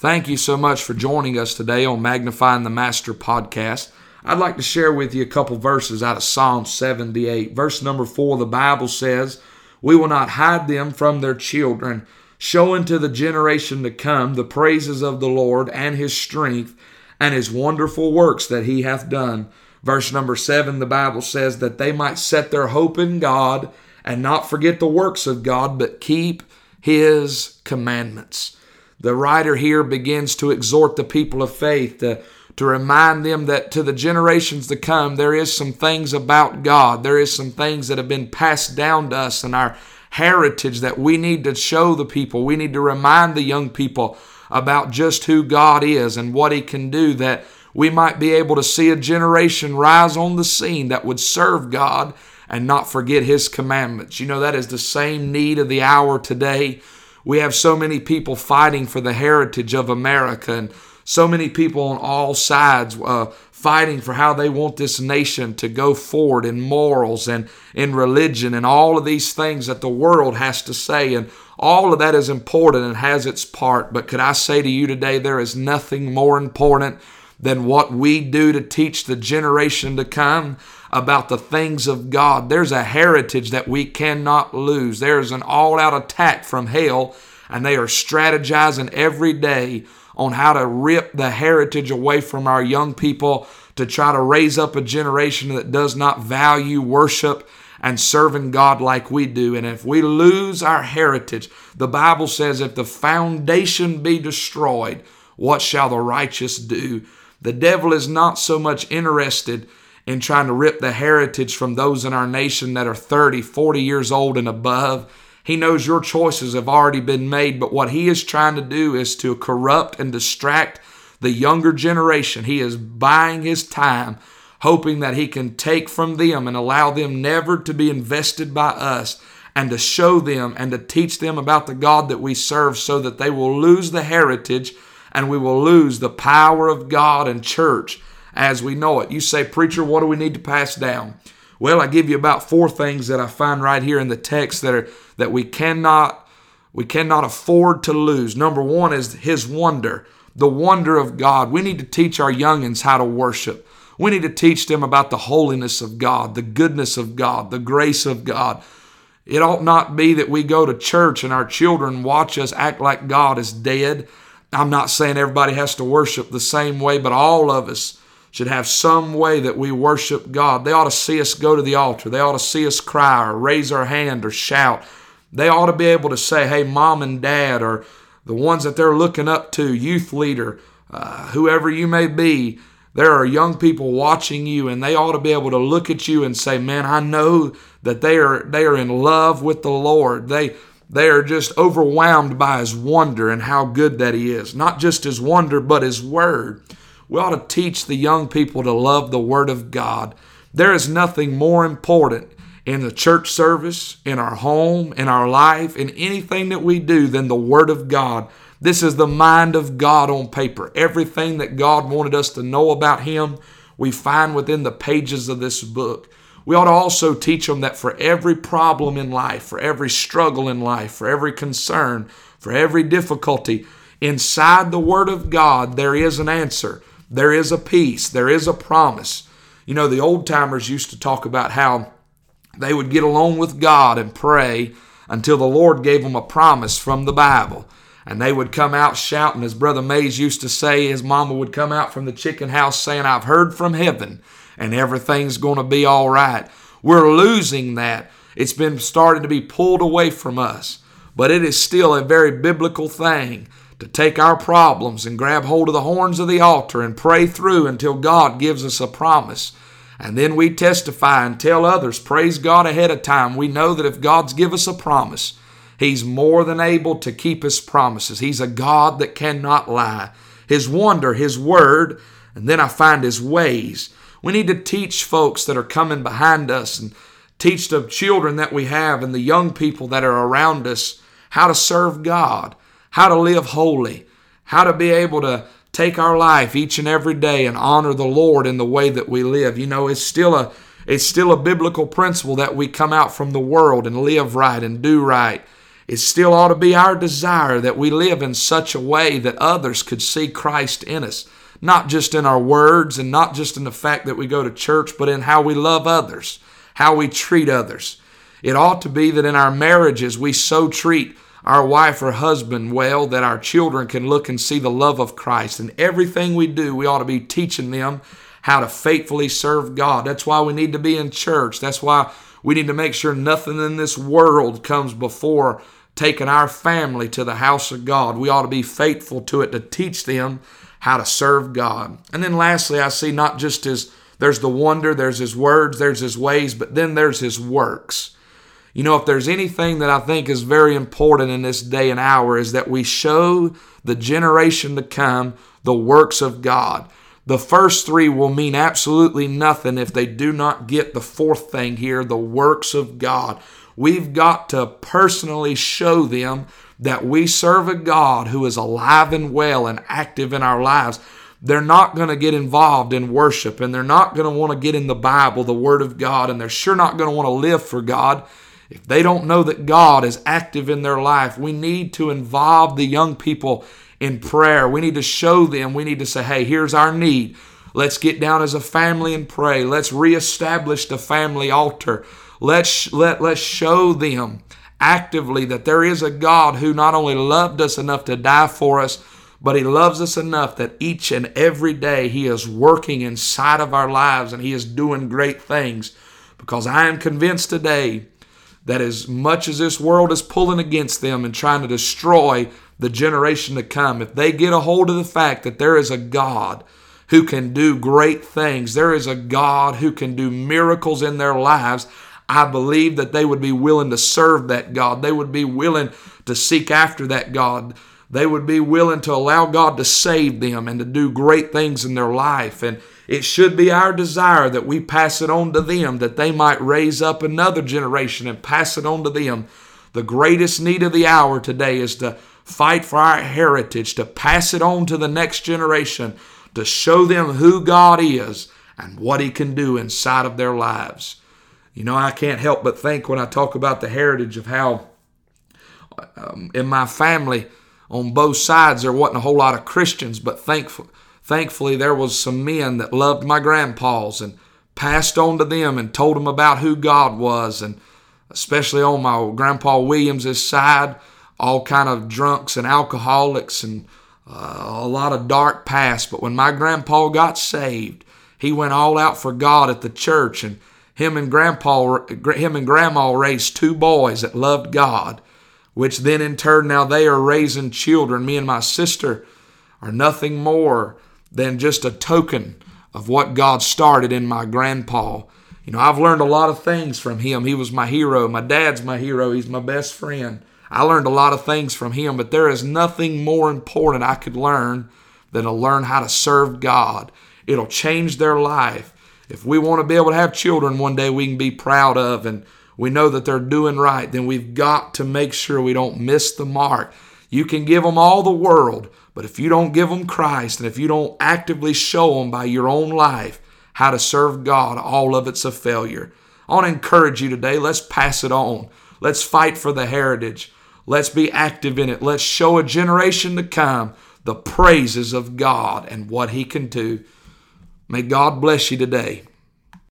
Thank you so much for joining us today on Magnifying the Master podcast. I'd like to share with you a couple verses out of Psalm 78. Verse number 4, the Bible says, We will not hide them from their children, showing to the generation to come the praises of the Lord and his strength and his wonderful works that he hath done. Verse number 7, the Bible says that they might set their hope in God and not forget the works of God, but keep his commandments the writer here begins to exhort the people of faith to, to remind them that to the generations to come, there is some things about God. There is some things that have been passed down to us in our heritage that we need to show the people. We need to remind the young people about just who God is and what He can do, that we might be able to see a generation rise on the scene that would serve God and not forget His commandments. You know, that is the same need of the hour today. We have so many people fighting for the heritage of America and so many people on all sides uh, fighting for how they want this nation to go forward in morals and in religion and all of these things that the world has to say. And all of that is important and has its part. But could I say to you today, there is nothing more important than what we do to teach the generation to come about the things of God. There's a heritage that we cannot lose. There's an all out attack from hell, and they are strategizing every day on how to rip the heritage away from our young people to try to raise up a generation that does not value worship and serving God like we do. And if we lose our heritage, the Bible says, if the foundation be destroyed, what shall the righteous do? The devil is not so much interested in trying to rip the heritage from those in our nation that are 30, 40 years old and above. He knows your choices have already been made, but what he is trying to do is to corrupt and distract the younger generation. He is buying his time, hoping that he can take from them and allow them never to be invested by us and to show them and to teach them about the God that we serve so that they will lose the heritage and we will lose the power of God and church as we know it. You say, Preacher, what do we need to pass down? Well, I give you about four things that I find right here in the text that are that we cannot we cannot afford to lose. Number one is his wonder, the wonder of God. We need to teach our youngins how to worship. We need to teach them about the holiness of God, the goodness of God, the grace of God. It ought not be that we go to church and our children watch us act like God is dead. I'm not saying everybody has to worship the same way, but all of us should have some way that we worship God. They ought to see us go to the altar. They ought to see us cry or raise our hand or shout. They ought to be able to say, hey, mom and dad, or the ones that they're looking up to, youth leader, uh, whoever you may be, there are young people watching you and they ought to be able to look at you and say, man, I know that they are, they are in love with the Lord. They, they are just overwhelmed by his wonder and how good that he is. Not just his wonder, but his word. We ought to teach the young people to love the Word of God. There is nothing more important in the church service, in our home, in our life, in anything that we do than the Word of God. This is the mind of God on paper. Everything that God wanted us to know about Him, we find within the pages of this book. We ought to also teach them that for every problem in life, for every struggle in life, for every concern, for every difficulty, inside the Word of God, there is an answer. There is a peace, there is a promise. You know, the old timers used to talk about how they would get along with God and pray until the Lord gave them a promise from the Bible. And they would come out shouting, as Brother Mays used to say, his mama would come out from the chicken house saying, I've heard from heaven and everything's going to be all right. We're losing that. It's been started to be pulled away from us. But it is still a very biblical thing to take our problems and grab hold of the horns of the altar and pray through until God gives us a promise. And then we testify and tell others, praise God ahead of time. We know that if God's give us a promise, He's more than able to keep His promises. He's a God that cannot lie. His wonder, His word, and then I find His ways. We need to teach folks that are coming behind us and teach the children that we have and the young people that are around us how to serve God how to live holy, how to be able to take our life each and every day and honor the Lord in the way that we live. You know, it's still a it's still a biblical principle that we come out from the world and live right and do right. it still ought to be our desire that we live in such a way that others could see Christ in us, not just in our words and not just in the fact that we go to church, but in how we love others, how we treat others. It ought to be that in our marriages we so treat our wife or husband well that our children can look and see the love of Christ. And everything we do, we ought to be teaching them how to faithfully serve God. That's why we need to be in church. That's why we need to make sure nothing in this world comes before taking our family to the house of God. We ought to be faithful to it to teach them how to serve God. And then lastly, I see not just his there's the wonder, there's his words, there's his ways, but then there's his works. You know, if there's anything that I think is very important in this day and hour is that we show the generation to come the works of God. The first three will mean absolutely nothing if they do not get the fourth thing here the works of God. We've got to personally show them that we serve a God who is alive and well and active in our lives. They're not going to get involved in worship and they're not going to want to get in the Bible, the Word of God, and they're sure not going to want to live for God if they don't know that God is active in their life. We need to involve the young people in prayer. We need to show them, we need to say, hey, here's our need. Let's get down as a family and pray. Let's reestablish the family altar. Let's, let, let's show them actively that there is a God who not only loved us enough to die for us, but He loves us enough that each and every day He is working inside of our lives and He is doing great things. Because I am convinced today that as much as this world is pulling against them and trying to destroy the generation to come, if they get a hold of the fact that there is a God who can do great things, there is a God who can do miracles in their lives, I believe that they would be willing to serve that God. They would be willing to seek after that God. They would be willing to allow God to save them and to do great things in their life. And it should be our desire that we pass it on to them, that they might raise up another generation and pass it on to them. The greatest need of the hour today is to fight for our heritage, to pass it on to the next generation, to show them who God is and what He can do inside of their lives. You know, I can't help but think when I talk about the heritage of how um, in my family on both sides there wasn't a whole lot of Christians, but thankful, thankfully there was some men that loved my grandpas and passed on to them and told them about who God was, and especially on my grandpa Williams's side, all kind of drunks and alcoholics and uh, a lot of dark past. But when my grandpa got saved, he went all out for God at the church and him and grandpa him and grandma raised two boys that loved God which then in turn now they are raising children. Me and my sister are nothing more than just a token of what God started in my grandpa. You know I've learned a lot of things from him. He was my hero. My dad's my hero. He's my best friend. I learned a lot of things from him but there is nothing more important I could learn than to learn how to serve God. It'll change their life if we want to be able to have children one day we can be proud of and we know that they're doing right, then we've got to make sure we don't miss the mark. You can give them all the world, but if you don't give them Christ and if you don't actively show them by your own life how to serve God, all of it's a failure. I want to encourage you today. Let's pass it on. Let's fight for the heritage. Let's be active in it. Let's show a generation to come the praises of God and what He can do. May God bless you today.